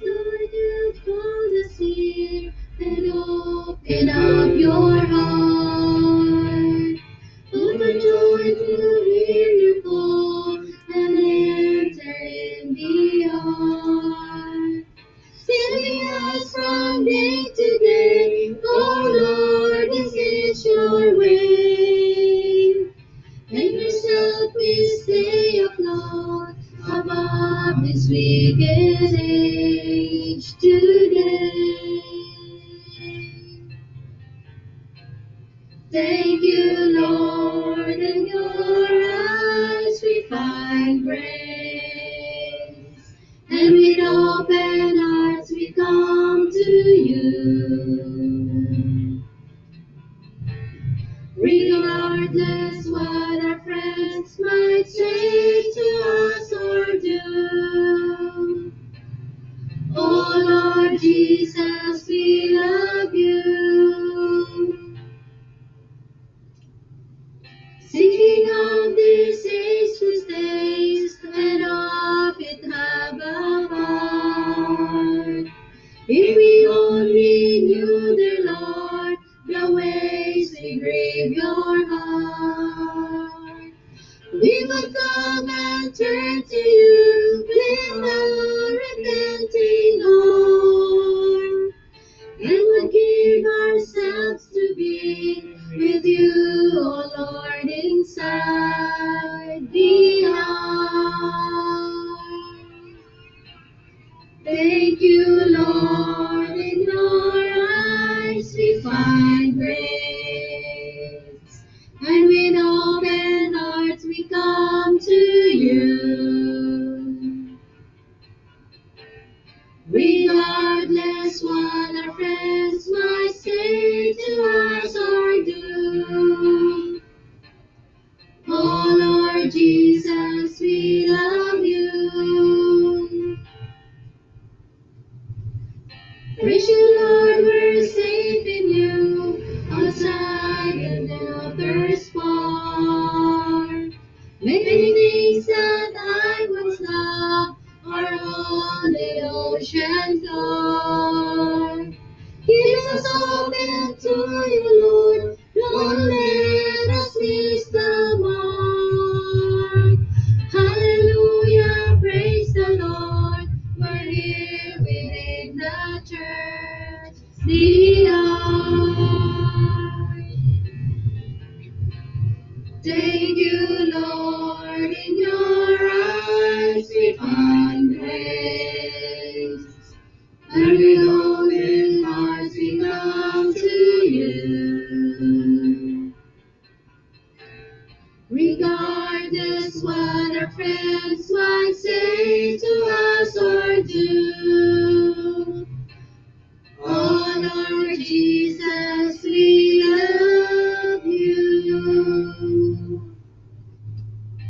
You this wicked age. Thank you, Lord, in your eyes we find grace. And with open hearts we come to you. Jesus, we love you. Thinking of these ageless days and of it have a part. If we only knew, dear Lord, the ways we grieve your heart, we would come and turn to you would give ourselves to be with you, O Lord, inside the ark. Thank you, Lord, in your eyes we find grace. And with open hearts we come to you. Regardless what our friends might say to us or do. The ocean floor. Give us open to you, Lord. Don't let us miss the mark. Hallelujah, praise the Lord. We're here within the church, the ark. Thank you, Lord, in your say to us or do. Jesus,